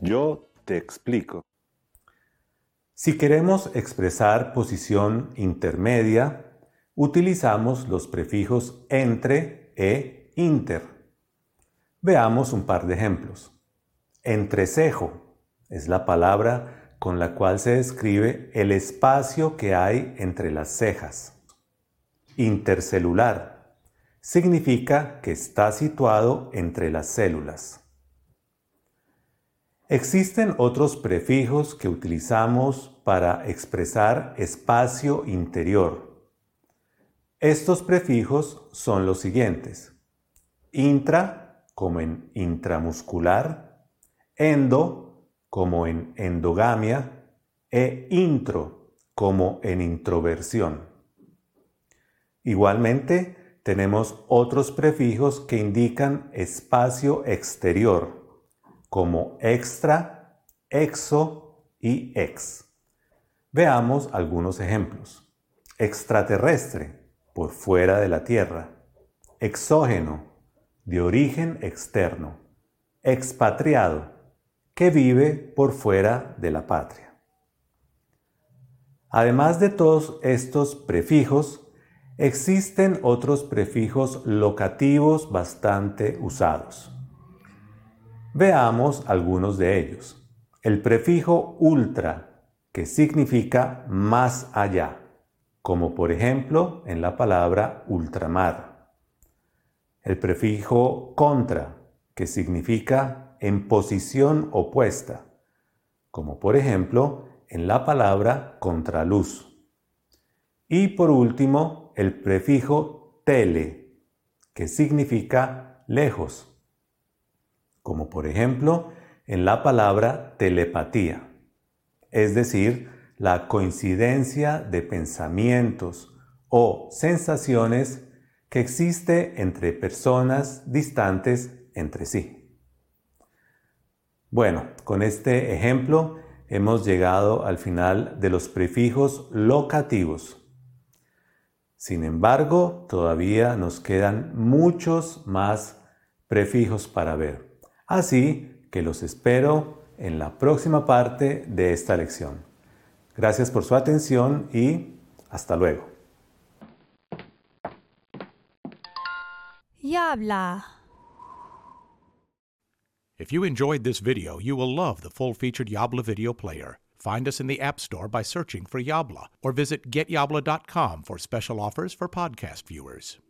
Yo te explico. Si queremos expresar posición intermedia, utilizamos los prefijos entre e inter. Veamos un par de ejemplos. Entrecejo es la palabra con la cual se describe el espacio que hay entre las cejas. Intercelular significa que está situado entre las células. Existen otros prefijos que utilizamos para expresar espacio interior. Estos prefijos son los siguientes. Intra, como en intramuscular, endo, como en endogamia, e intro, como en introversión. Igualmente, tenemos otros prefijos que indican espacio exterior como extra, exo y ex. Veamos algunos ejemplos. Extraterrestre, por fuera de la Tierra. Exógeno, de origen externo. Expatriado, que vive por fuera de la patria. Además de todos estos prefijos, existen otros prefijos locativos bastante usados. Veamos algunos de ellos. El prefijo ultra, que significa más allá, como por ejemplo en la palabra ultramar. El prefijo contra, que significa en posición opuesta, como por ejemplo en la palabra contraluz. Y por último, el prefijo tele, que significa lejos como por ejemplo en la palabra telepatía, es decir, la coincidencia de pensamientos o sensaciones que existe entre personas distantes entre sí. Bueno, con este ejemplo hemos llegado al final de los prefijos locativos. Sin embargo, todavía nos quedan muchos más prefijos para ver. Así que los espero en la próxima parte de esta lección. Gracias por su atención y hasta luego. Yabla. If you enjoyed this video, you will love the full-featured Yabla video player. Find us in the App Store by searching for Yabla or visit getyabla.com for special offers for podcast viewers.